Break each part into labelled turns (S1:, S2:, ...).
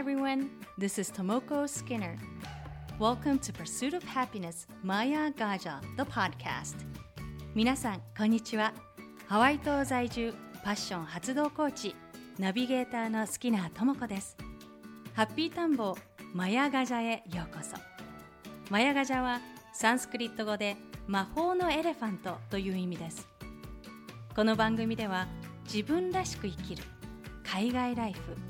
S1: everyone. This is Tomoko Skinner. Welcome to Pursuit of Happiness Maya Gaja, the podcast. 皆さん、こんにちは。ハワイ島在住、パッション発動コーチ、ナビゲーターのスキナーともこです。ハッピータンボマヤガジャへようこそ。マヤガジャはサンスクリット語で魔法のエレファントという意味です。この番組では自分らしく生きる海外ライフ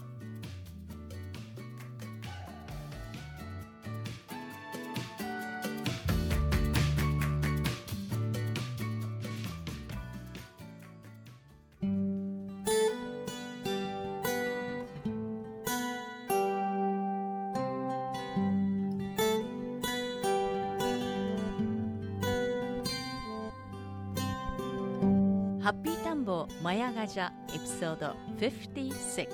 S1: ボマヤガジャエピソード56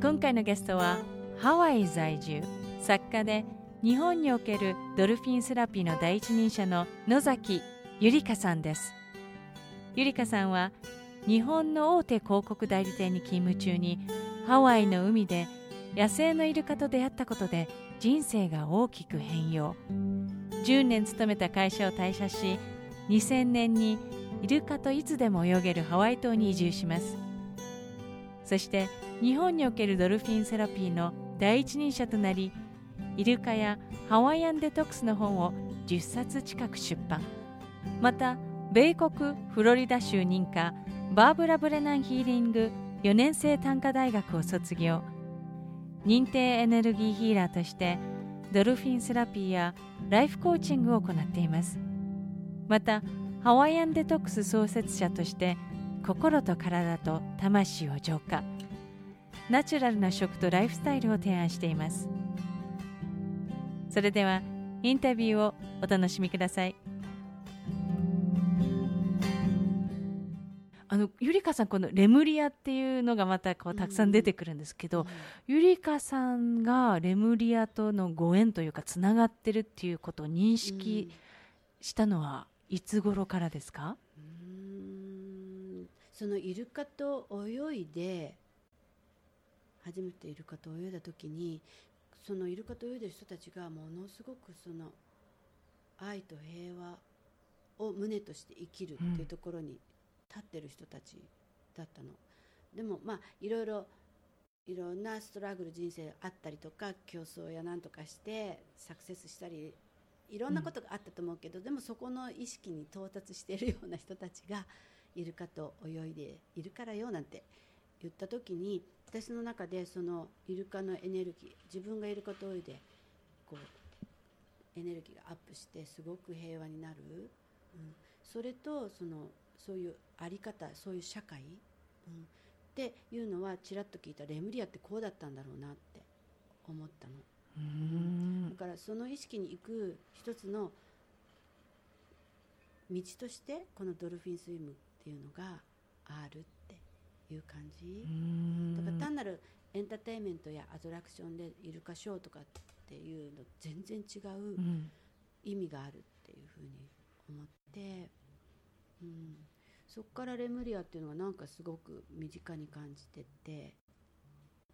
S1: 今回のゲストはハワイ在住作家で日本におけるドルフィンセラピーの第一人者の野崎ゆりかさんです。ゆりかさんは日本の大手広告代理店に勤務中にハワイの海で野生のイルカと出会ったことで人生が大きく変容。10年勤めた会社を退社し2000年にイルカといつでも泳げるハワイ島に移住します。そして日本におけるドルフィンセラピーの第一人者となりイルカやハワイアンデトックスの本を10冊近く出版。また米国フロリダ州認可バーブラ・ブレナンヒーリング4年生短科大学を卒業。認定エネルギーヒーラーとしてドルフィンセラピーやライフコーチングを行っています。またハワイアンデトックス創設者として心と体と魂を浄化。ナチュラルな食とライフスタイルを提案しています。それではインタビューをお楽しみください。あのゆりかさんこのレムリアっていうのがまたこうたくさん出てくるんですけど、うん、ゆりかさんがレムリアとのご縁というかつながってるっていうことを認識したのはいつ頃からですか？
S2: そのイルカと泳いで初めてイルカと泳いだ時にそのイルカと泳いでる人たちがものすごくその愛と平和を胸として生きるっていうところに立ってる人たちだったの。うん、でもまあいろいろいろんなストラグル人生あったりとか競争やなんとかしてサクセスしたりいろんなことがあったと思うけど、うん、でもそこの意識に到達しているような人たちがイルカと泳いでいるからよなんて言った時に私の中でそのイルカのエネルギー自分がイルカと泳いでこうエネルギーがアップしてすごく平和になる、うん、それとそのそういうあり方そういう社会、うん、っていうのはちらっと聞いたレムリアってこうだったんだろうなって思ったの。だからその意識に行く一つの道としてこのドルフィンスイムっていうのがあるっていう感じ。だから単なるエンターテインメントやアトラクションでイルカショーとかっていうの全然違う意味があるっていうふうに思って、うん、そこからレムリアっていうのがなんかすごく身近に感じてて。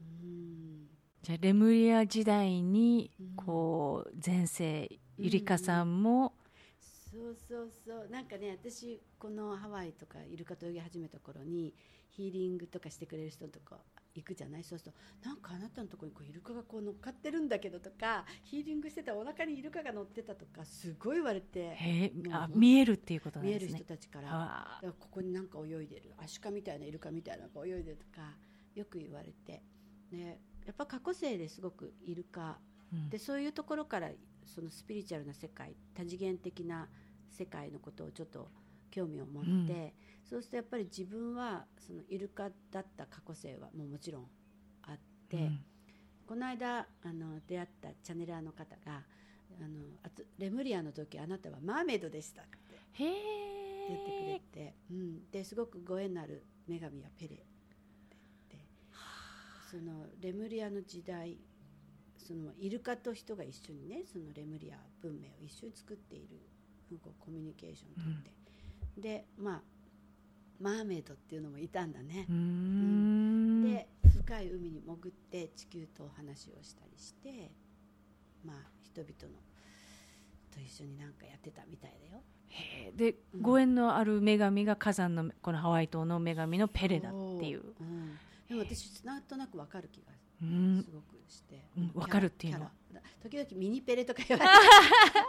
S1: うんじゃあレムリア時代にこう前世ゆりかさんも、
S2: そうそうそう。なんかね私このハワイとかイルカと泳ぎ始めた頃にヒーリングとかしてくれる人とか行くじゃない？そうするとなんかあなたのところにこうイルカがこう乗っかってるんだけどとかヒーリングしてたお腹にイルカが乗ってたとかすごい言われて。
S1: へあ見えるっていうことなん
S2: ですね。見える人たちから。だからここになんか泳いでる。アシカみたいなイルカみたいなのが泳いでるとかよく言われて。ねやっぱ過去性ですごくイルカ、うん、でそういうところからそのスピリチュアルな世界多次元的な世界のことをちょっと興味を持って、うん、そうするとやっぱり自分はそのイルカだった過去性はもうもちろんあって、うん、この間あの出会ったチャネラーの方があのあとレムリアの時あなたはマーメイドでしたって言ってくれて、うん、ですごくご縁のある女神はペレそのレムリアの時代そのイルカと人が一緒にねそのレムリア文明を一緒に作っているコミュニケーションをとって、でまあマーメイドっていうのもいたんだね。
S1: うー。ん。
S2: で深い海に潜って地球とお話をしたりしてまあ人々のと一緒になんかやってたみたいだよ。
S1: で、
S2: うん。
S1: ご縁のある女神が火山のこのハワイ島の女神のペレだっていう。
S2: そう。うん、でも私なんとなくわかる気が
S1: うん。
S2: すごくして、
S1: うんわかるっていうの？は
S2: 時々ミニペレとか言われて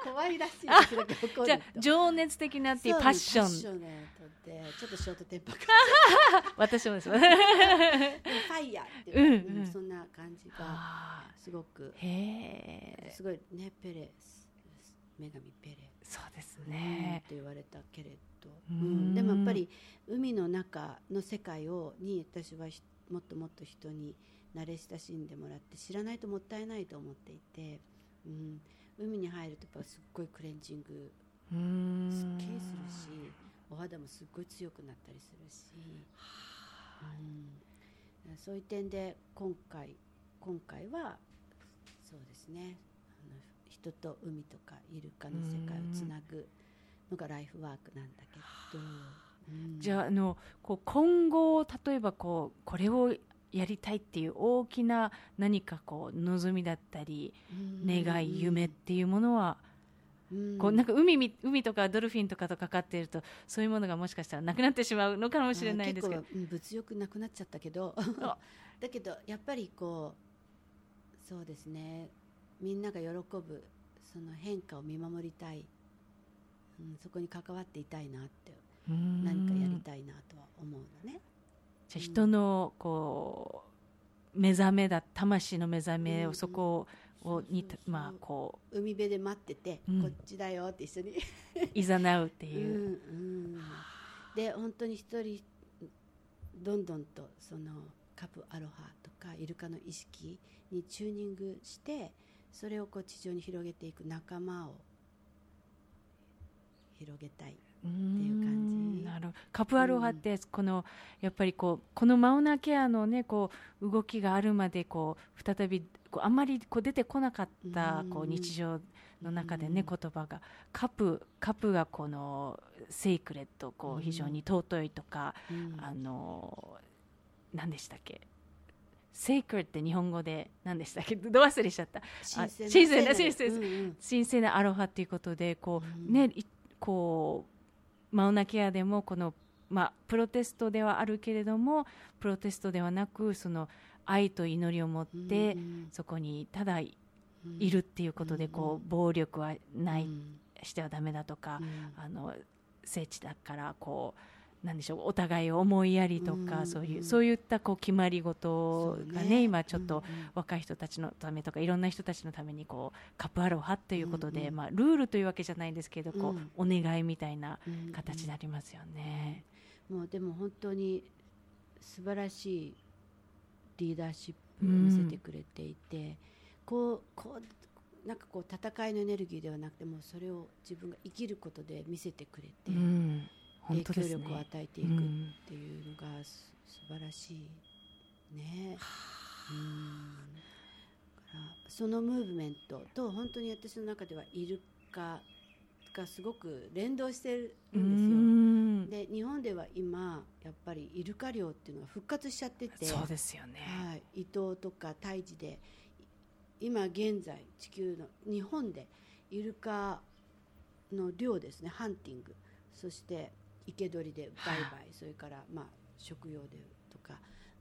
S2: 怖いらしい時々 怒る
S1: じゃあ情熱的なっていうパッション。
S2: パッショネットでちょっとショートテンパ
S1: 私もです。
S2: ファイヤーっていうか、
S1: うんうん。
S2: そんな感じが
S1: あ
S2: すごく。
S1: ーへえ
S2: すごいねペレ女神ペレ。
S1: そうです
S2: うん
S1: ね
S2: って言われたけれど、
S1: う
S2: うんん。でもやっぱり海の中の世界をに私はひもっともっと人に慣れ親しんでもらって知らないともったいないと思っていて、うん、海に入るとやっぱすっごいクレンジングすっきりするしお肌もすっごい強くなったりするし、うん、そういう点で今回今回はそうですね。あの人と海とかイルカの世界をつなぐのがライフワークなんだけど、うん
S1: じゃああのこう今後例えばこうこれをやりたいっていう大きな何かこう望みだったり
S2: うん
S1: 願い夢っていうものは
S2: うん。
S1: こうなんか海み海とかドルフィンとかとかかっているとそういうものがもしかしたらなくなってしまうのかもしれないですけど。
S2: 物欲なくなっちゃったけど。
S1: あ。
S2: だけどやっぱりこうそうですね。みんなが喜ぶその変化を見守りたい、うん、そこに関わっていたいなって何
S1: 何
S2: かやりたいなとは思うのね。
S1: じゃあ人のこう目覚めだ魂の目覚め
S2: うん
S1: をそこをにまあこ
S2: 海辺で待ってて、
S1: うん
S2: こっちだよって一緒に。
S1: ういざなうって
S2: う。ん
S1: いう、
S2: うん。で本当に一人どんどんとそのカプアロハとかイルカの意識にチューニングしてそれをこう地上に広げていく仲間を広げたい。
S1: って
S2: いう感じ。
S1: なるカプアロハってこのやっぱりこうこのマウナケアのねこう動きがあるまでこう再びこうあんまりこう出てこなかったこう
S2: うん
S1: 日常の中でね
S2: うん。
S1: 言葉が。カプカプがこのセイクレットこ
S2: う
S1: うん非常に尊いとか
S2: うん。
S1: あの何でしたっけ？セイクレットって日本語で何でしたっけ？ど忘れしちゃった？
S2: 新鮮な
S1: 新鮮なアロハっていうことでこう、
S2: うん。
S1: ねいこうマウナケアでもこの、まあ、プロテストではあるけれどもプロテストではなくその愛と祈りを持って、
S2: うん
S1: そこにただい
S2: うん
S1: るっていうことで、
S2: うん。
S1: こう暴力はない、
S2: うん。
S1: してはダメだとか
S2: う、ん。
S1: あの聖地だからこうなんでしょうお互いを思いやりとか、
S2: うん。
S1: そういう
S2: うん
S1: そういったこう決まり事がね今ちょっと、若い人たちのためとかいろんな人たちのためにこうカプアロハということで、まあ、ルールというわけじゃないんですけどこう、
S2: うん。
S1: お願いみたいな
S2: うん。
S1: 形になりますよね。
S2: もうでも本当に素晴らしいリーダーシップを見せてくれていて、こうこうなんかこう戦いのエネルギーではなくてもうそれを自分が生きることで見せてくれて、影。響力を与えていくっ
S1: うん
S2: ていうのがす素晴らしいね。うんそのムーブメントと本当に私の中ではイルカがすごく連動してる
S1: うん
S2: ですよ。
S1: ん
S2: で日本では今やっぱりイルカ漁っていうのが復活しちゃってて
S1: そうですよね。
S2: はい、伊東とか太一で今現在地球の日本でイルカの漁ですねハンティングそして生け捕りで売買それからまあ食用でとか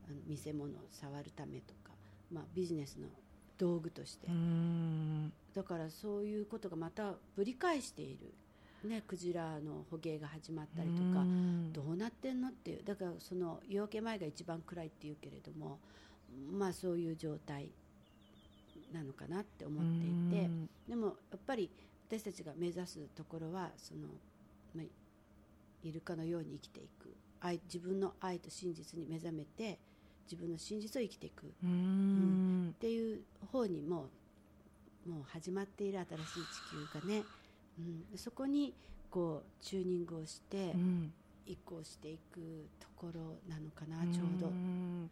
S2: あの見せ物を触るためとか、まあ、ビジネスの道具として。
S1: うん。
S2: だからそういうことがまたぶり返している、ね、クジラの捕鯨が始まったりとか
S1: うん。
S2: どうなってんのっていう。だからその夜明け前が一番暗いっていうけれどもまあそういう状態なのかなって思っていて。
S1: うん。
S2: でもやっぱり私たちが目指すところはその、まあ、イルカのように生きていく。愛自分の愛と真実に目覚めて自分の真実を生きていく。っ
S1: うん。
S2: ていう方にもうもう始まっている新しい地球がね、うん、そこにこうチューニングをして、
S1: うん。
S2: 移行していくところなのかなちょうど、
S1: ん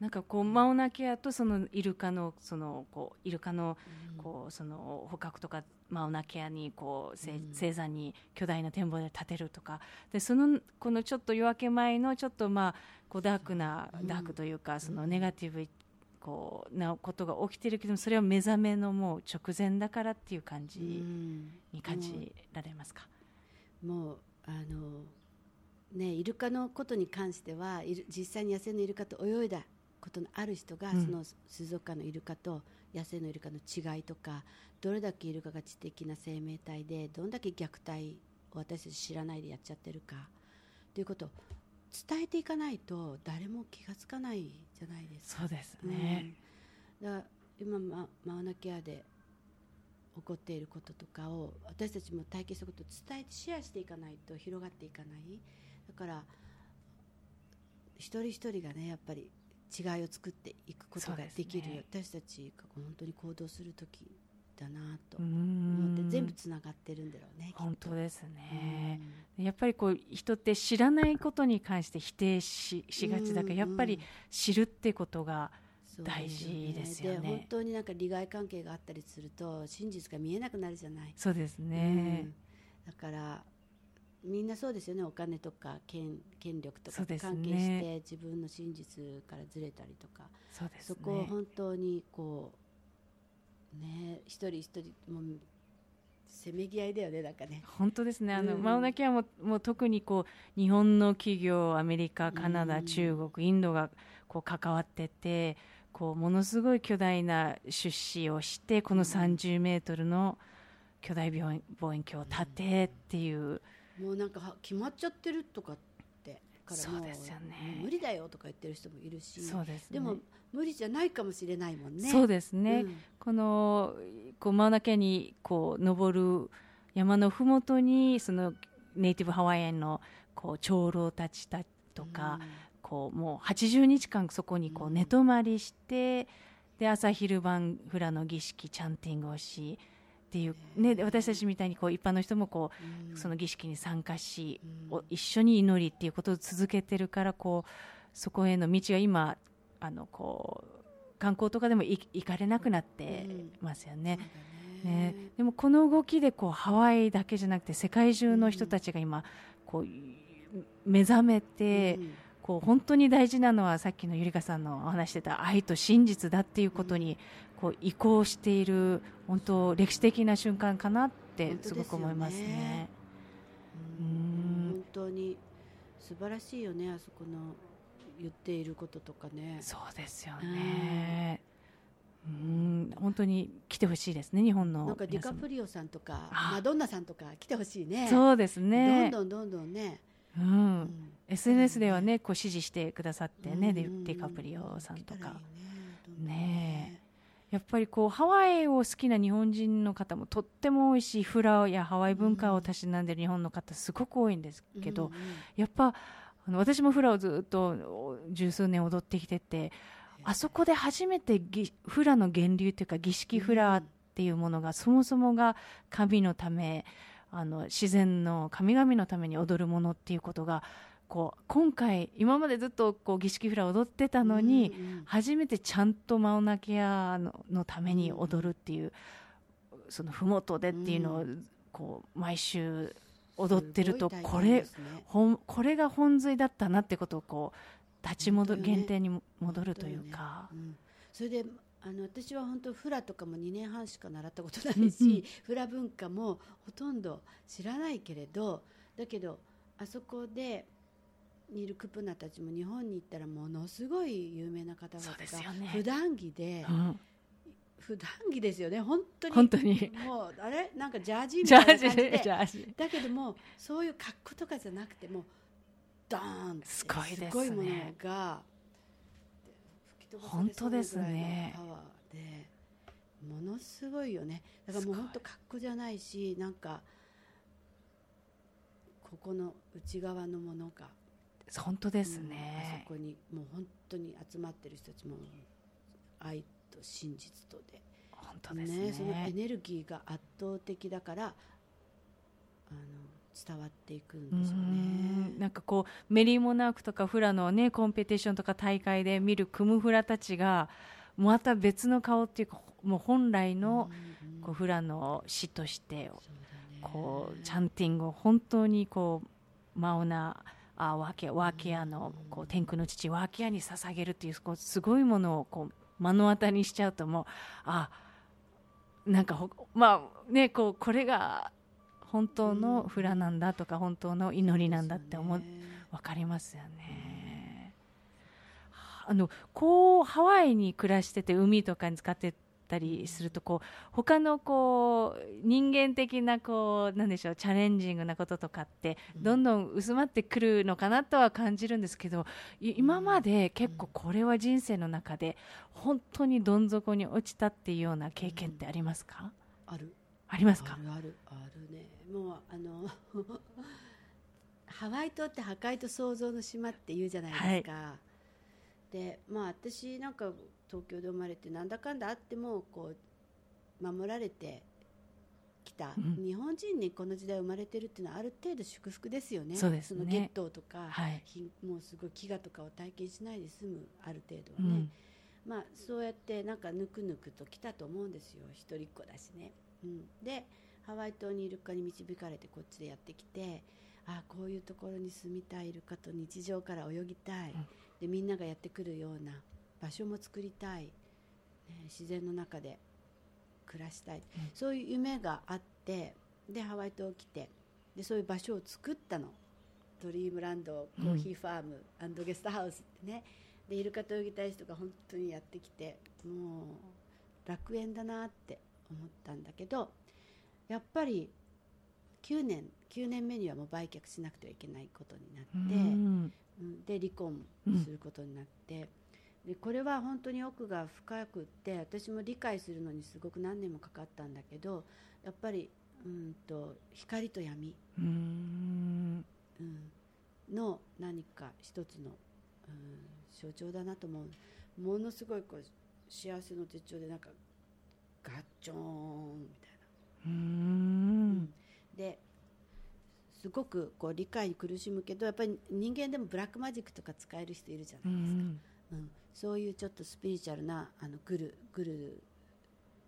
S1: なんかこうマウナケアとそのイルカのそのこうイルカのこうその捕獲とかマウナケアにこう
S2: うん。
S1: 星山に巨大な展望で立てるとか。でそのこのちょっと夜明け前のちょっとまあこうダークな
S2: うん。
S1: ダークというかそのネガティブこうなことが起きてるけどそれは目覚めのもう直前だからっていう感
S2: う
S1: じ
S2: ん。
S1: に感じられますか？
S2: もうあのねイルカのことに関してはいる実際に野生のイルカと泳いだことのある人が、
S1: うん
S2: その水族館のイルカと野生のイルカの違いとかどれだけイルカが知的な生命体でどんだけ虐待を私たち知らないでやっちゃってるかということを伝えていかないと誰も気がつかないじゃないですか。
S1: そうですね。
S2: うん、だから今ママウナケアで起こっていることとかを私たちも体験したことを伝えてシェアしていかないと広がっていかないだから一人一人がねやっぱり違いを作っていくことができる
S1: ね。
S2: 私たちが本当に行動する時だなと
S1: う
S2: 思って
S1: ん
S2: 全部つながってるんだろうね
S1: 本当ですね。
S2: うん。
S1: やっぱりこう人って知らないことに関して否定ししがちだから、
S2: うん
S1: やっぱり知るってことが大事ですよね。
S2: で本当になんか利害関係があったりすると真実が見えなくなるじゃない。
S1: そうですね。
S2: うん、だからみんなそうですよね。お金とか権権力とか関係して自分の真実からずれたりとか。
S1: そね。
S2: そこを本当にこうね一人一人もうせめぎ合いだよねなんかね。
S1: 本当ですね。あの、
S2: うん。
S1: マウナケアももう特にこう日本の企業アメリカカナダ、
S2: うん。
S1: 中国インドがこう関わっててこうものすごい巨大な出資をしてこの30メートルの巨大望遠望遠鏡を建てっていう、
S2: もうなんかは決まっちゃってるとかってからも
S1: そうですよね。
S2: 無理だよとか言ってる人もいるし
S1: そうですね。
S2: でも無理じゃないかもしれないもんね。
S1: そうですね、
S2: うん。
S1: このこうマウナケアにこう登る山のふもとにそのネイティブハワイアンのこう長老たちたとか、こうもう80日間そこにこ
S2: う
S1: うん。寝泊まりして、で朝昼晩フラの儀式チャンティングをしっていう、ね、で私たちみたいにこう一般の人もこ
S2: うん。
S1: うその儀式に参加し、
S2: うん。
S1: お一緒に祈りっていうことを続けてるからこうそこへの道が今あのこう観光とかでも行行かれなくなってますよね。
S2: そうだ
S1: ね、でもこの動きでこうハワイだけじゃなくて世界中の人たちが今こう目覚めて、
S2: うん。
S1: こう本当に大事なのはさっきのゆりかさんのお話してた愛と真実だっていうことにこう移行している本当歴史的な瞬間かなってすごく思いますね。
S2: 本当に素晴らしいよねあそこの言っていることとかね。
S1: そうですよね。うん。本当に来てほしいですね日本の
S2: なんかディカプリオさんとか
S1: あ。
S2: マドンナさんとか来てほしいね。
S1: そうですね。
S2: どんどんどんどんね、
S1: う
S2: うん。
S1: ん SNS ではねこう支持してくださってね、デ
S2: うん
S1: ディカプリオさんとか。
S2: いいね
S1: ねやっぱりこうハワイを好きな日本人の方もとっても多いしフラやハワイ文化をたしなんでる日本の方すごく多いんですけど、
S2: うんうん
S1: やっぱあの私もフラをずっと十数年踊ってきててあそこで初めてぎフラの源流というか儀式フラっていうものがそもそもが神のためあの自然の神々のために踊るものっていうことがこう今回今までずっとこう儀式フラを踊ってたのに、初めてちゃんとマウナケアののために踊るっていう、その麓でっていうのをこう毎週踊ってるとこれこれが本髄だったなってことをこう立ち戻る、
S2: 本当よね。
S1: 原点に戻るというか、
S2: うん。それであの私は本当フラとかも2年半しか習ったことないし、フラ文化もほとんど知らないけれどだけどあそこでにいるクプナたちも日本に行ったらものすごい有名な方々が
S1: ね。
S2: 普段着で、
S1: うん。
S2: 普段着ですよね。本当に。
S1: 本当に。
S2: もうあれ？なんかジャージみたいな感じで。
S1: ジャージ
S2: だけどもそういう格好とかじゃなくてもうドーンって
S1: すごいですね。
S2: すごいものが吹き飛ばされそうなぐらいのパワーでものすごいよね。だからもう本当格好じゃないしなんかここの内側のものが
S1: 本当です
S2: うん
S1: ね。
S2: あそ、こにもう本当に集まってる人たちも愛と真実とで。
S1: 本当ですね。
S2: そのエネルギーが圧倒的だからあの伝わっていくん
S1: う
S2: でしょうね。
S1: ん。なんかこうメリーモナークとかフラのねコンペティションとか大会で見るクムフラたちがまた別の顔っていうかもう本来のこうフラの詩としてこうチャンティングを本当にこうマオナあワーケワーケアのこう天空の父ワーケアに捧げるっていうこうすごいものをこう目の当たりにしちゃうともうあなんかまあねこうこれが本当のフラなんだとか本当の祈りなんだって思う、分かりますよね。あのこうハワイに暮らしてて海とかに使ってたりするとこう他のこう人間的なこうなんでしょうチャレンジングなこととかってどんどん薄まってくるのかなとは感じるんですけど今まで結構これは人生の中で本当にどん底に落ちたっていうような経験ってありますか、
S2: ある。
S1: ありますか？
S2: あるあるね。もうあの ハワイ島って破壊と創造の島って言うじゃないですか、はい、でまあ私なんか東京で生まれてなんだかんだあってもこう守られてきた、うん、日本人にこの時代生まれてるっていうのはある程度祝福ですよね。
S1: そうです
S2: ね。そのゲットとか、はい、もうすごい飢餓とかを体験しないで済むある程度はね、うん、まあそうやってなんかぬくぬくと来たと思うんですよ。一人っ子だしね、うん、でハワイ島にイルカに導かれてこっちでやってきてああこういうところに住みたいイルカと日常から泳ぎたい、うん、でみんながやってくるような場所も作りたい、ね、自然の中で暮らしたい、うん、そういう夢があってでハワイ島来てでそういう場所を作ったの。ドリームランドコーヒーファーム、うん、ゲストハウスってね。でイルカと泳ぎたい人が本当にやってきてもう楽園だなって思ったんだけどやっぱり9年9年目にはもう売却しなくてはいけないことになって、うん、で離婚することになって。でこれは本当に奥が深くって私も理解するのにすごく何年もかかったんだけどやっぱりうんと光と闇。うん。の何か一つの、うん、象徴だなと思う。ものすごいこう幸せの手帳でなんかガッチョーンみたいな。うん。ですごくこう理解に苦しむけどやっぱり人間でもブラックマジックとか使える人いるじゃないですか。うん、そういうちょっとスピリチュアルなあのグルグル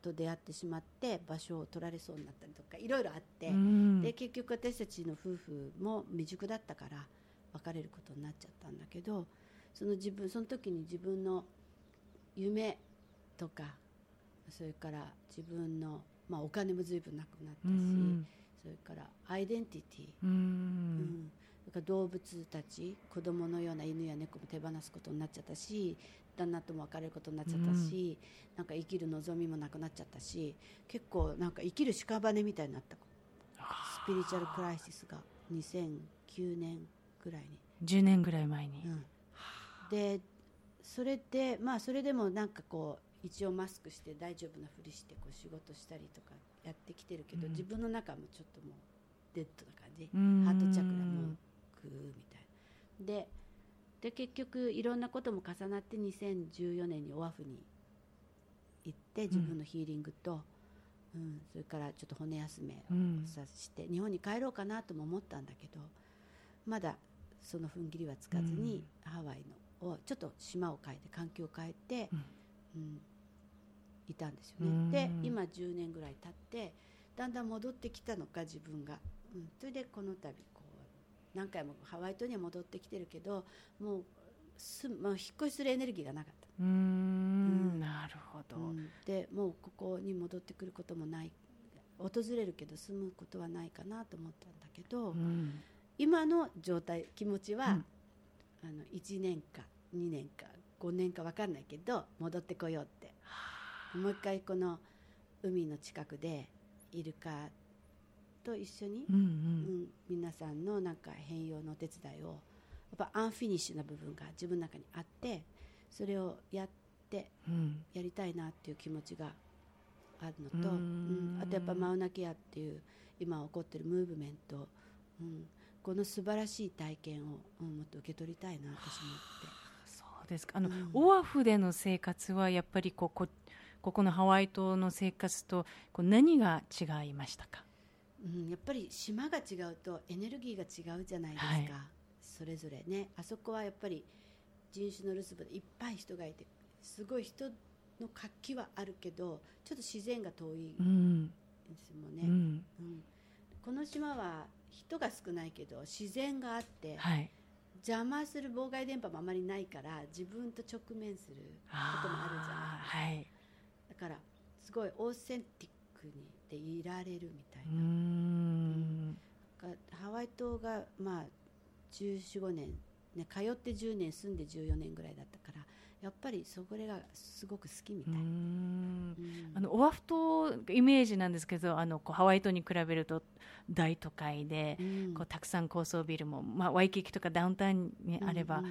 S2: と出会ってしまって場所を取られそうになったりとかいろいろあって、うん、で結局私たちの夫婦も未熟だったから別れることになっちゃったんだけどその自分その時に自分の夢とかそれから自分の、まあ、お金も随分なくなったし、うん、それからアイデンティティ、うん、うんか動物たち子供のような犬や猫も手放すことになっちゃったし旦那とも別れることになっちゃったし、うん、なんか生きる望みもなくなっちゃったし結構なんか生きる屍みたいになった。スピリチュアルクライシスが2009年ぐらいに。
S1: 10年ぐらい前に、うん、
S2: でそれでまあそれでもなんかこう一応マスクして大丈夫なふりしてこう仕事したりとかやってきてるけど、うん、自分の中もちょっともうデッドな感じ。ハートチャクラもくみたいな。でで結局いろんなことも重なって2014年にオアフに行って自分のヒーリングと、うん、うん、それからちょっと骨休めをさして、うん、日本に帰ろうかなとも思ったんだけどまだその踏ん切りはつかずに、うん、ハワイのをちょっと島を変えて環境を変えて、うん。いたんですよね。で今10年ぐらい経ってだんだん戻ってきたのか自分が、うん、それでこの度何回もハワイ島には戻ってきてるけどもうす、まあ、引っ越しするエネルギーがなかった。
S1: うん、なるほど、うん、
S2: でもうここに戻ってくることもない訪れるけど住むことはないかなと思ったんだけど、うん、今の状態気持ちは、うん、あの1年か2年か5年か分かんないけど戻ってこようって。もう一回この海の近くでイルカと一緒に、うん、うん。うん、皆さんのなんか変容のお手伝いをやっぱ unfinish な部分が自分の中にあってそれをやってやりたいなっていう気持ちがあるのと、うん、あとやっぱマウナケアっていう今起こってるムーブメント、うん、この素晴らしい体験を、うん、もっと受け取りたいな私もって。
S1: そうですか。あの、うん、オアフでの生活はやっぱりここここのハワイ島の生活とこう何が違いましたか？
S2: うん、やっぱり島が違うとエネルギーが違うじゃないですか、はい、それぞれね。あそこはやっぱり人種の留守番でいっぱい人がいてすごい人の活気はあるけどちょっと自然が遠いですもんね、
S1: うん。
S2: うん。この島は人が少ないけど自然があって
S1: はい。
S2: 邪魔する妨害電波もあまりないから自分と直面することもあるじゃない。
S1: あーはい。
S2: だからすごいオーセンティックにでいられるみたいな、
S1: ん。
S2: がハワイ島がまあ1415年、ね、通って10年住んで14年ぐらいだったからやっぱりそれがすごく好きみたい、
S1: あのオアフ島イメージなんですけどあのこうハワイ島に比べると大都会で、
S2: うん。
S1: こうたくさん高層ビルも、まあ、ワイキキとかダウンタウンにあれば、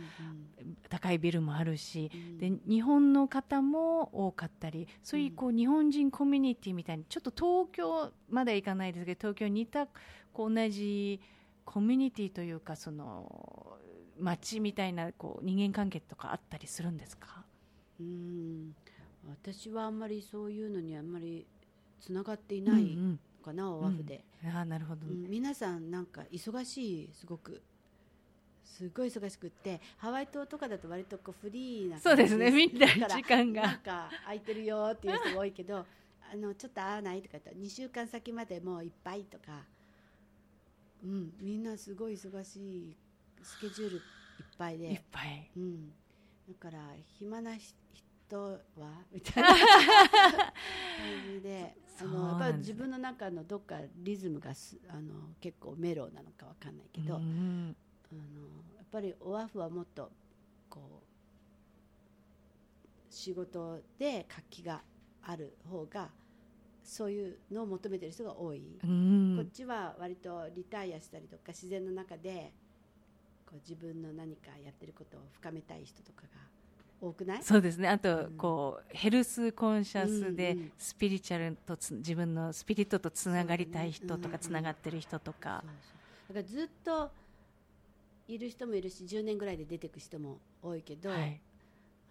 S1: 高いビルもあるし、
S2: うん。
S1: で日本の方も多かったりそういうこう日本人コミュニティみたいにちょっと東京まで行かないですけど東京に似たこう同じコミュニティというかその街みたいなこう人間関係とかあったりするんですか？
S2: うん。私はあんまりそういうのにあんまりつながっていない
S1: うん
S2: かな、オアフで、
S1: うん、あーなるほど、
S2: うん。皆さんなんか忙しいすごく。すごい忙しくってハワイ島とかだと割とこうフリーな
S1: そうですね。みんな時間が。
S2: なんか空いてるよっていう人が多いけど あのちょっと会わないとか言ったら2週間先までもういっぱいとか、うん、みんなすごい忙しいスケジュールいっぱいで。
S1: いっぱい。
S2: うん、だから暇なひ人はみたいな。感じであのやっぱり自分の中のどっかリズムがすあの結構メローなのかわかんないけど、
S1: う
S2: あの
S1: ん
S2: やっぱりオアフはもっとこう仕事で活気がある方がそういうのを求めてる人が多い。
S1: うん。
S2: こっちは割とリタイアしたりとか自然の中でこう自分の何かやってることを深めたい人とかが多くない？
S1: そうですね。あと、
S2: うん。
S1: こうヘルスコンシャスで、スピリチュアルとつ自分のスピリットとつながりたい人とか、つながってる人とか。
S2: そう、そう。だからずっといる人もいるし10年ぐらいで出てく人も多いけど、
S1: はい、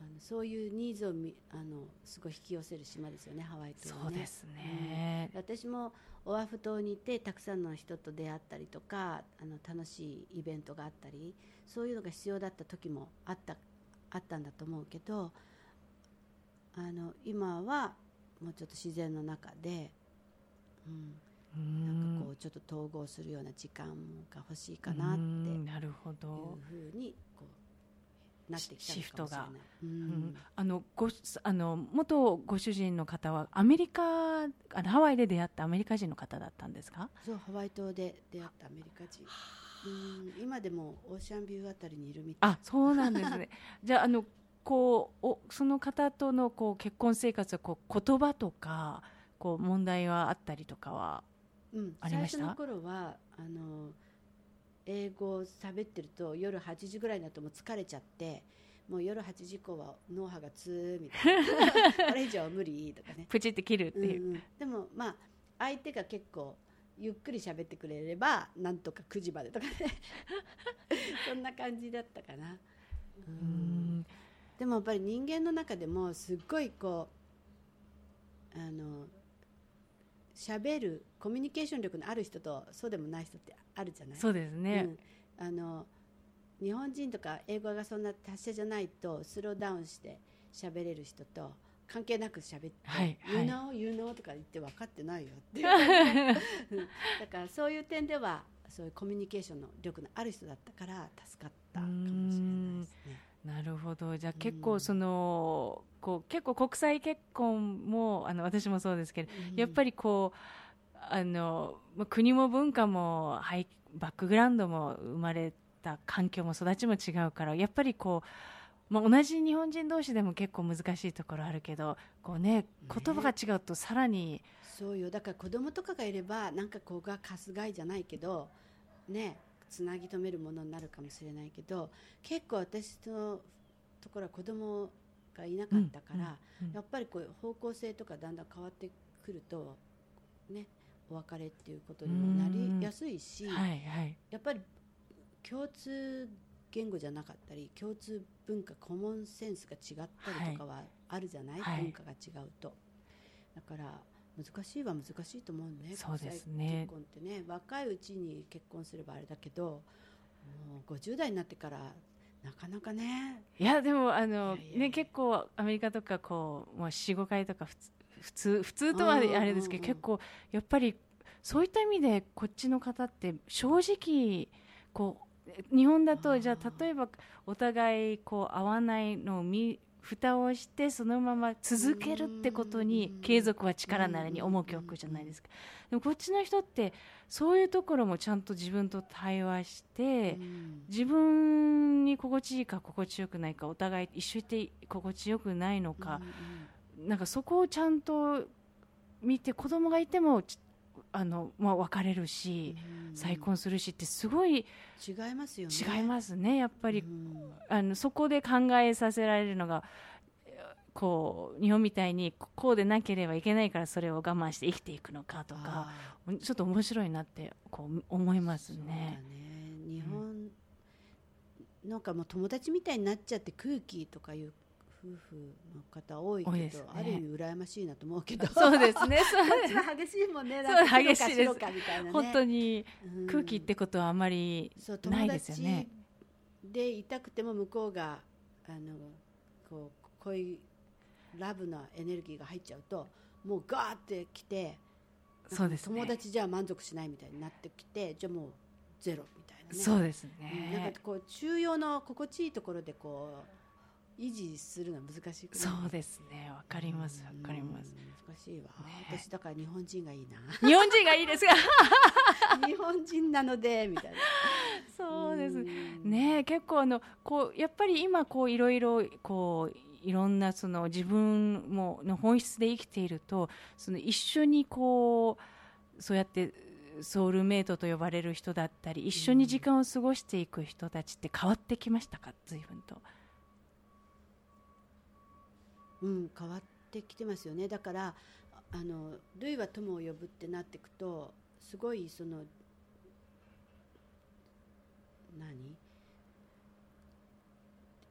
S2: あのそういうニーズをみあのすごい引き寄せる島ですよねハワイ島はね。
S1: そうですね、
S2: 私もオアフ島にいてたくさんの人と出会ったりとかあの楽しいイベントがあったりそういうのが必要だった時もあったあったんだと思うけどあの今はもうちょっと自然の中で、うん、
S1: うん
S2: なんかこうちょっと統合するような時間が欲しいかなって
S1: う
S2: い
S1: んなるほ
S2: う
S1: ど、
S2: ふうにこうなってきたのかもしれない。う
S1: うん。
S2: ん
S1: あのごあの元ご主人の方はアメリカあのハワイで出会ったアメリカ人の方だったんですか？
S2: そうハワイ島で出会ったアメリカ人。うん。今でもオーシャンビューあたりにいるみたい。
S1: あそうなんですね。じゃああのこうおその方とのこう結婚生活はこう言葉とかこう問題はあったりとかは
S2: うん、
S1: ありました？
S2: 最初の頃はあの英語を喋ってると夜8時ぐらいになるともう疲れちゃってもう夜8時以降は脳波がツーみたいな。これ以上は無理とかね、
S1: プチって切るって
S2: うん
S1: いう、
S2: うん、でもまあ相手が結構ゆっくり喋ってくれればなんとか9時までとかね。そんな感じだったかな、う
S1: うんん。
S2: でもやっぱり人間の中でもすっごいこうあの喋るコミュニケーション力のある人とそうでもない人ってあるじゃない？
S1: そうですね、
S2: うん、あの日本人とか英語がそんな達者じゃないとスローダウンして喋れる人と関係なく喋って
S1: はい「はい。
S2: You know, you know」とか言って分かってないよって だからそういう点ではそういうコミュニケーションの力のある人だったから助かったかもしれないですね。
S1: なるほど。じゃあ
S2: うん。
S1: 結構その、こう結構国際結婚もあの私もそうですけど、やっぱ
S2: り
S1: りこうあのまあ国も文化もバックグラウンドも生まれた環境も育ちも違うからやっぱりこう、まあ、同じ日本人同士でも結構難しいところあるけどこう、ね、言葉が違うとさらに、
S2: そうよ。だから子供とかがいればなんかここがかすがいじゃないけどねつなぎ止めるものになるかもしれないけど結構私のところは子供がいなかったから、
S1: うんうん
S2: やっぱりこう方向性とかだんだん変わってくるとねお別れっていうことにもなりやすいし、
S1: はいはい。
S2: やっぱり共通言語じゃなかったり共通文化コモンセンスが違ったりとかはあるじゃない、
S1: はい。
S2: 文化が違うと。だから難しいは難しいと思うね。
S1: そうですね。
S2: 結婚ってね。若いうちに結婚すればあれだけどう50代になってからなかなかね。
S1: いやでもあのね結構アメリカとかこうもう45回とか普通普通普通とはあれですけど
S2: うんうん。うん
S1: 結構やっぱりそういった意味でこっちの方って正直こう日本だとじゃあ例えばお互いこう合わないのを見蓋をしてそのまま続けるってことに継続は力なりに重きを置くじゃないですか。でもこっちの人ってそういうところもちゃんと自分と対話して、
S2: うん。
S1: 自分に心地いいか心地よくないかお互い一緒にいて心地よくないのか、なんかそこをちゃんと見て子供がいてもちあの、まあ、別れるし、
S2: うん。
S1: 再婚するしってすごい
S2: 違いますよね。
S1: 違いますねやっぱり、
S2: うん。
S1: あのそこで考えさせられるのがこう日本みたいにここうでなければいけないからそれを我慢して生きていくのかとか
S2: あ
S1: ちょっと面白いなってこう思います
S2: ー
S1: ね。
S2: ね。日本、なんかもう友達みたいになっちゃって空気とかいう夫婦の方多いけど
S1: ね。
S2: ある意味羨ましいなと思うけど。
S1: そうですね。そう。
S2: 激しいもんね。なんか
S1: 激しいです。
S2: みたいなね。
S1: 本当に
S2: うん。
S1: 空気ってことはあまりない
S2: 友
S1: ですよね。
S2: 達でいたくても向こうがあのこう恋ラブなエネルギーが入っちゃうともうガーってきて
S1: そうですね。
S2: 友達じゃ満足しないみたいになってきてじゃあもうゼロみたいなね。
S1: そうです
S2: うんなん
S1: ね
S2: かこう中庸の心地いいところでこう維持するのは難しい？
S1: そうですね。わかりますわかります。
S2: うん難しいわ、
S1: ね。
S2: 私だから日本人がいいな。
S1: 日本人がいいですが
S2: 日本人なのでみたいな。
S1: そうです。
S2: ん。
S1: ね結構あのこうやっぱり今こういろいろこういろんなその自分もの本質で生きているとその一緒にこうそうやってソウルメイトと呼ばれる人だったり一緒に時間を過ごしていく人たちって変わってきましたか？随分と。
S2: うん、変わってきてますよね。だからあの類は友を呼ぶってなっていくとすごいその何？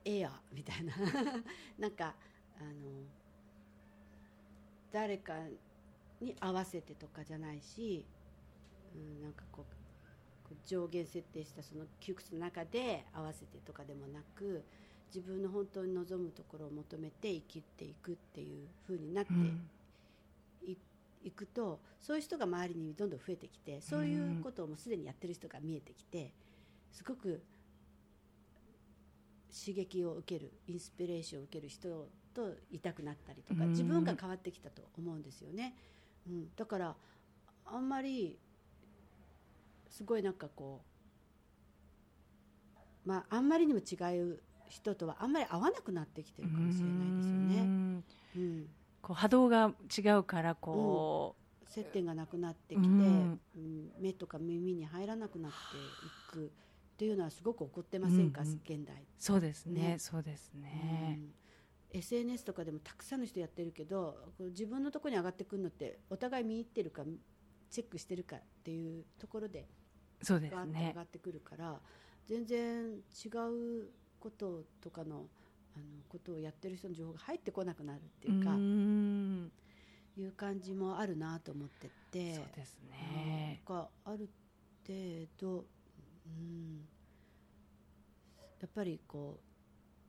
S2: エアみたいな。なんかあの誰かに合わせてとかじゃないし、うん、なんかこうこう上限設定したその窮屈の中で合わせてとかでもなく自分の本当に望むところを求めて生きていくっていう風になって
S1: うん。
S2: い,、くとそういう人が周りにどんどん増えてきてそういうことをもうすでにやってる人が見えてきてすごく刺激を受けるインスピレーションを受ける人といたくなったりとか
S1: うん。
S2: 自分が変わってきたと思うんですよね。うん、だからあんまりすごいなんかこうまああんまりにも違う人とはあんまり合わなくなってきてるかもしれないですよ
S1: う
S2: ね。
S1: ん。
S2: うん、
S1: こう波動が違うからこ
S2: 接点がなくなってきて、
S1: う
S2: うん。ん目とか耳に入らなくなっていくっていうのはすごく起こってませんか、
S1: うんうん
S2: 現代。
S1: うそうですね
S2: ね。
S1: そうですね。
S2: うん。SNS とかでもたくさんの人やってるけど自分のところに上がってくるのってお互い見入ってるかチェックしてるかっていうところで
S1: そうです
S2: ガーッと上
S1: ね
S2: がってくるから、全然違うこととかのあのことをやってる人の情報が入ってこなくなるっていうか、
S1: ん
S2: いう感じもあるなと思ってて。
S1: そうですね。
S2: なんかある程度、うん、やっぱりこ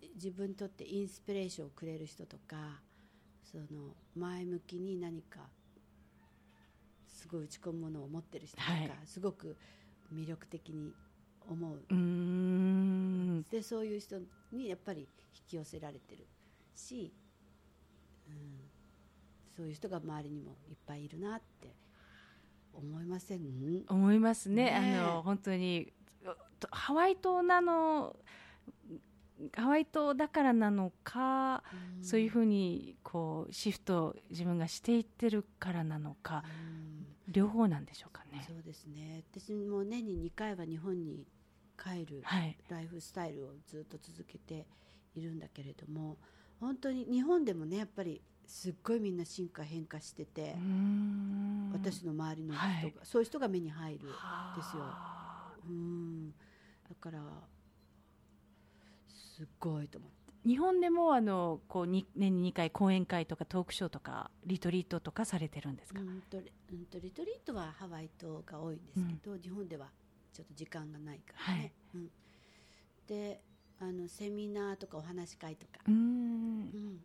S2: う自分にとってインスピレーションをくれる人とかその前向きに何かすごい打ち込むものを持ってる人とか、
S1: はい
S2: すごく魅力的に思う。
S1: うーん。
S2: でそういう人にやっぱり引き寄せられてるし、うん、そういう人が周りにもいっぱいいるなって思いません？
S1: 思いますね。
S2: ね。え
S1: あの本当にとハワイ島なのハワイ島だからなのか、そういうふうにこうシフトを自分がしていってるからなのか
S2: うん。
S1: 両方なんでしょうかね。
S2: そうですね。私も年に2回は日本に帰る
S1: はい、
S2: ライフスタイルをずっと続けているんだけれども本当に日本でもねやっぱりすっごいみんな進化変化してて私の周りの人が、
S1: はい。
S2: そういう人が目に入るですよ。
S1: はあ。
S2: うん。だからすっごいと思って。
S1: 日本でもあのこうに年に2回講演会とかトークショーとかリトリートとかされてるんですか、
S2: うんとリうんとリトリートはハワイ島が多いんですけど、日本ではちょっと時間がないからね、
S1: はい。
S2: うん、であのセミナーとかお話し会とか、
S1: うーん。
S2: うん、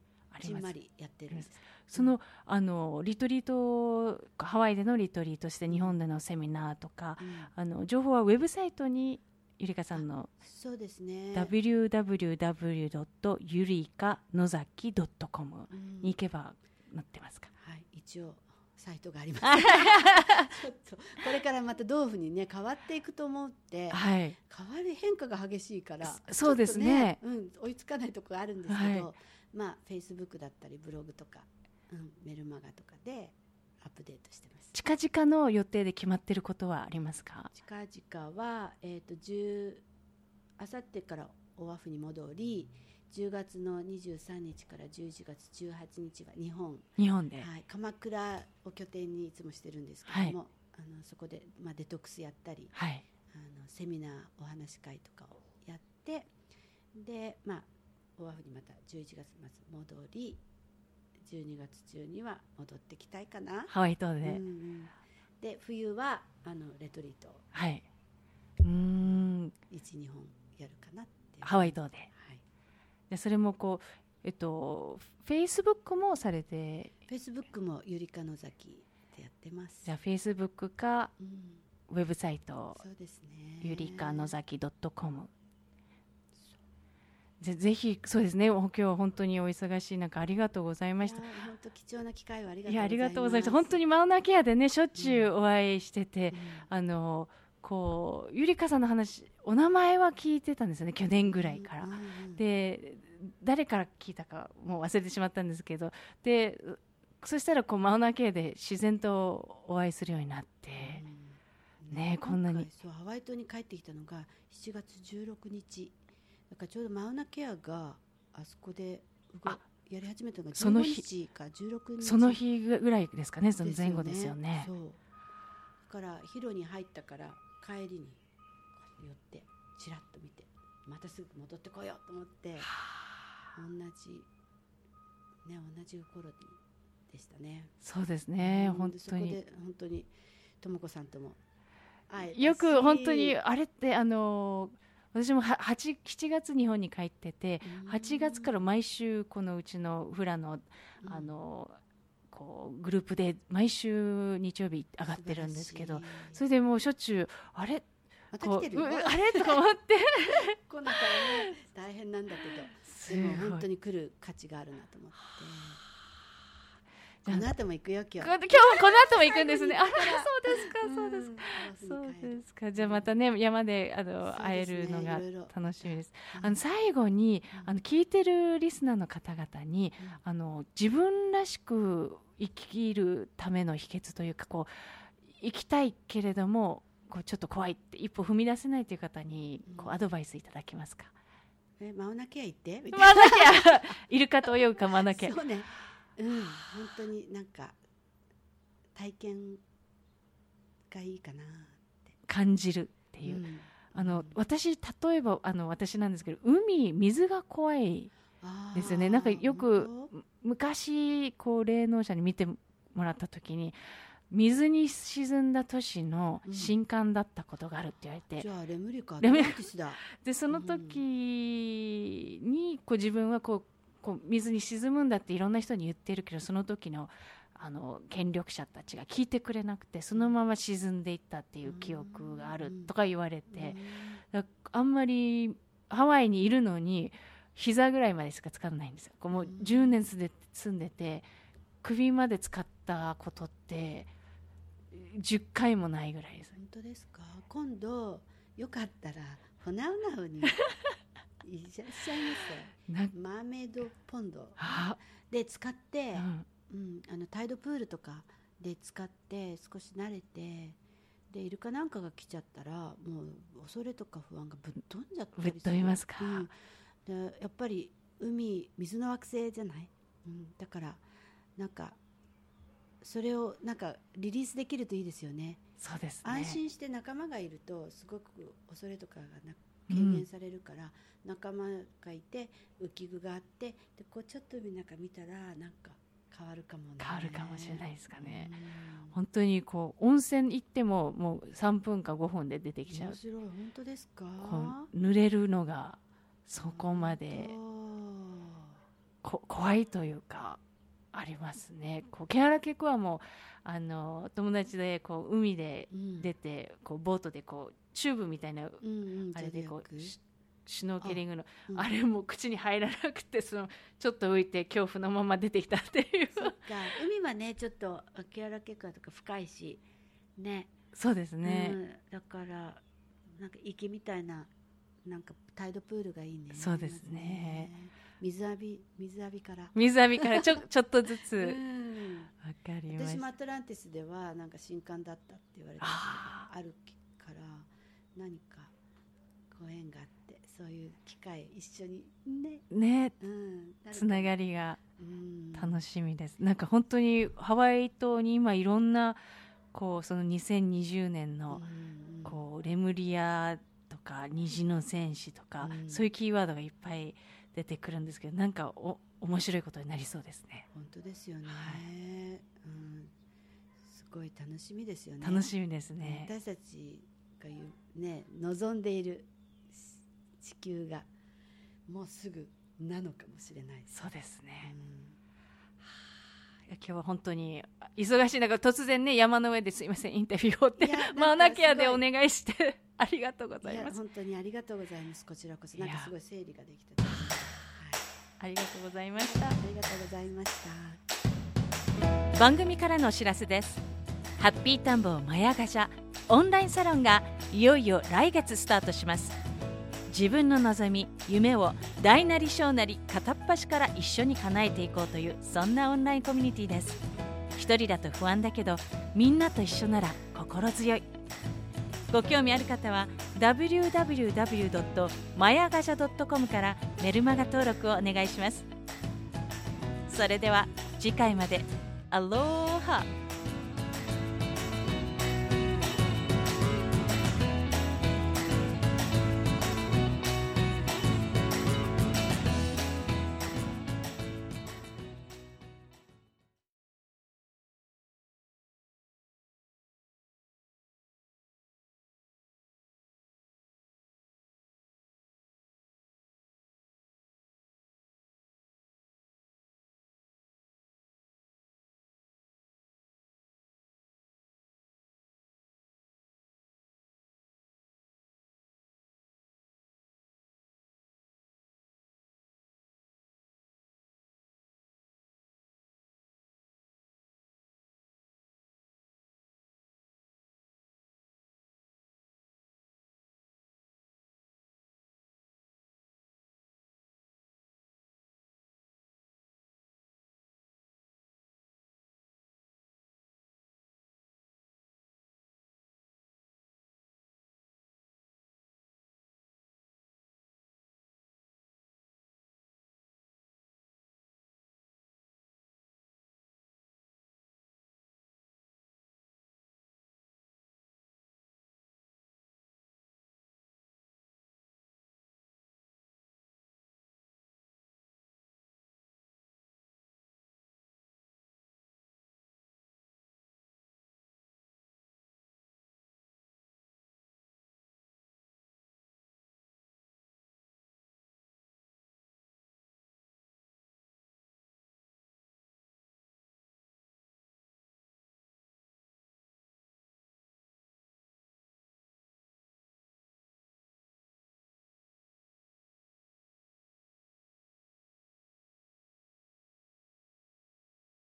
S1: ま
S2: りやってるんです。
S1: そのあのリトリートハワイでのリトリートして日本でのセミナーとか
S2: うん。
S1: あの情報はウェブサイトにゆりかさんの
S2: そうですね。
S1: www. ゆりかのざき .com
S2: うん。
S1: に行けば載ってますか？
S2: はい、一応サイトがあります。ちょっとこれからまたどういうふうにね変わっていくと思って
S1: はい。
S2: 変わり変化が激しいから
S1: そそうですね。
S2: ちょっとうん、追いつかないところあるんですけど、
S1: はい。
S2: まあフェイスブックだったりブログとか、うん、メルマガとかでアップデートしてます。
S1: 近々の予定で決まってることはありますか？
S2: 近々は、えー、と10あさってからオアフに戻り10月の23日から11月18日は日本。
S1: 日本で、
S2: はい、鎌倉を拠点にいつもしてるんですけども、あのそこで、まあ、デトックスやったり
S1: はい。
S2: あのセミナーお話し会とかをやってで、まあ、オアフにまた11月末戻り12月中には戻ってきたいかな。
S1: ハワイ島で、
S2: うんうん。で冬はあのレトリート。を
S1: はい。うーん、
S2: 12本やるかなって。
S1: ハワイ島で。
S2: はい
S1: でそれもこう、えっと、フェイスブックもされて、
S2: フェイスブックもゆりかの崎でやってます。
S1: じゃあフェイスブックか
S2: うん、
S1: ウェブサイト、
S2: そうですね。
S1: ゆりかのざき .com。ぜぜひ、そうですね、お今日は本当にお忙しい中、ありがとうございました。
S2: 本当貴重な機会をありがとう
S1: いや、ありがとうございました。
S2: 本
S1: 本当にマウナケアでね、しょっちゅうお会いしてて、
S2: うん。
S1: あの、こう、ゆりかさんの話、お名前は聞いてたんですよね、去年ぐらいから。
S2: うん。うん。
S1: で誰から聞いたかもう忘れてしまったんですけどでそしたらこうマウナ系で自然とお会いするようになって、
S2: うん。
S1: ねえこんなに。
S2: そうハワイ島に帰ってきたのが7月16日。だからちょうどマウナケアがあそこでやり始めたのが
S1: その
S2: 15
S1: 日
S2: 日か16日。
S1: その日ぐらいですかねその前後ですよね。
S2: そう。だからヒロに入ったから帰りに寄ってちらっと見てまたすぐ戻ってこようと思って同じね同じ頃にでしたね。
S1: そうですね
S2: うん
S1: 本当に。
S2: でそこで本当にとも子さんとも
S1: よく本当にあれってあの私もは8 7月日本に帰ってて
S2: うん。
S1: 8月から毎週このうちのフラの
S2: うん。
S1: あのこうグループで毎週日曜日上がってるんですけどそれでもうしょっちゅうあれ？
S2: また
S1: こう
S2: 来てる
S1: あれ？とか思って。
S2: 来なからね大変なんだけど
S1: す
S2: でも
S1: ごい。
S2: 本当に来る価値があるなと思って。
S1: じゃあ
S2: この後も行くよ今日。
S1: こ今日もこの後も行くんですね。あら、そうですか、そうですか。
S2: か
S1: そうですか。じゃあまたね、山であの、会えるのが楽しみです。
S2: うん
S1: あの最後に
S2: うん。
S1: あの聞いてるリスナーの方々に
S2: うん。
S1: あの自分らしく生きるための秘訣というかこう生きたいけれどもこうちょっと怖いって一歩踏み出せないという方にこう
S2: うん。
S1: アドバイスいただけますか？
S2: えマウナケア行って？みたい
S1: まなきゃイルカと泳ぐかまなきゃ。
S2: そうね。うん本当になんか体験がいいかな
S1: 感じるっていう。
S2: うん。
S1: あの私例えばあの私なんですけど海水が怖いですよね。なんかよく昔こう霊能者に見てもらった時に水に沈んだ都市の
S2: うん。
S1: 新刊だったことがあるって言われて、
S2: 当じゃあレムリカ
S1: レムリ
S2: アトランティスだ。
S1: でその時にこう自分はこうこう水に沈むんだっていろんな人に言ってるけどその時のあの権力者たちが聞いてくれなくてそのまま沈んでいったっていう記憶があるとか言われて。だあんまりハワイにいるのに膝ぐらいまでしか使わないんですよ。こうもう
S2: うん。
S1: 10年住んでて首まで使ったことって10回もないぐらいです。
S2: 本当ですか？今度よかったらホナウナウに いらっしゃいま
S1: な
S2: せマーメイドポンド
S1: あ、
S2: で使って
S1: う、ん、
S2: うん、あのタイドプールとかで使って少し慣れてでイルカなんかが来ちゃったらもう恐れとか不安がぶっ飛んじゃったり
S1: ぶっ飛びますか？
S2: うん、でやっぱり海水の惑星じゃない、うん、だからなんかそれをなんかリリースできるといいですよね。
S1: そうですね。
S2: 安心して仲間がいるとすごく恐れとかがな
S1: うん
S2: 軽減されるから、仲間がいて浮き具があってでこうちょっと海の中見たらなんか変わるかもね。
S1: 変わるかもしれないですかね、本当にこう温泉行ってももう3分か5分で出てきちゃう。
S2: 面白い。本当ですか？
S1: 濡れるのがそこまでこ怖いというかありますね。こうケアラケクはもうあの友達でこう海で出て、こうボートでこうチューブみたいな、あれでこう
S2: う
S1: シュノーケリングの
S2: うん
S1: あれも口に入らなくてそのちょっと浮いて恐怖のまま出てきたっていう。
S2: そっか。海はねちょっとケアラケクアとか深いしね。
S1: そうですね、
S2: うん、だからなんか池みたいななんかタイドプールがいいね。
S1: そうですね
S2: 水浴び水浴びから。
S1: 水浴びからちょ ちょっとずつ。
S2: う
S1: わ
S2: ん
S1: かりました。
S2: 私もアトランティスではなんか新刊だったって言われて
S1: あ
S2: あるから何かご縁があってそういう機会一緒にね。
S1: ね。
S2: うん。
S1: つながりが
S2: うん。
S1: 楽しみです。なんか本当にハワイ島に今いろんなこうその2020年の
S2: うんうん
S1: こうレムリアとか虹の戦士とか、
S2: うん。
S1: そういうキーワードがいっぱい出てくるんですけどなんかお面白いことになりそうですね。
S2: 本当ですよね、
S1: は
S2: うん、すごい楽しみですよね。
S1: 楽しみですね。
S2: 私たちが言うね望んでいるし地球がもうすぐなのかもしれない。
S1: そうです
S2: う
S1: ね、
S2: ん
S1: いや今日は本当に忙しい中突然ね山の上ですいませんインタビューをってマウナケアでお願いしてありがとうござ
S2: い
S1: います。
S2: や本当にありがとうございます。こちらこそなんかすごい整理ができてた、はい、
S1: ありがとうございました。
S2: ありがとうございました。
S1: 番組からのお知らせです。ハッピータンボマヤガジャ。オンラインサロンがいよいよ来月スタートします。自分の望み夢を大なり小なり片っ端から一緒に叶えていこうというそんなオンラインコミュニティです。一人だと不安だけどみんなと一緒なら心強い。ご興味ある方は www.mayagaja.com からメルマガ登録をお願いします。それでは次回まで。アローハ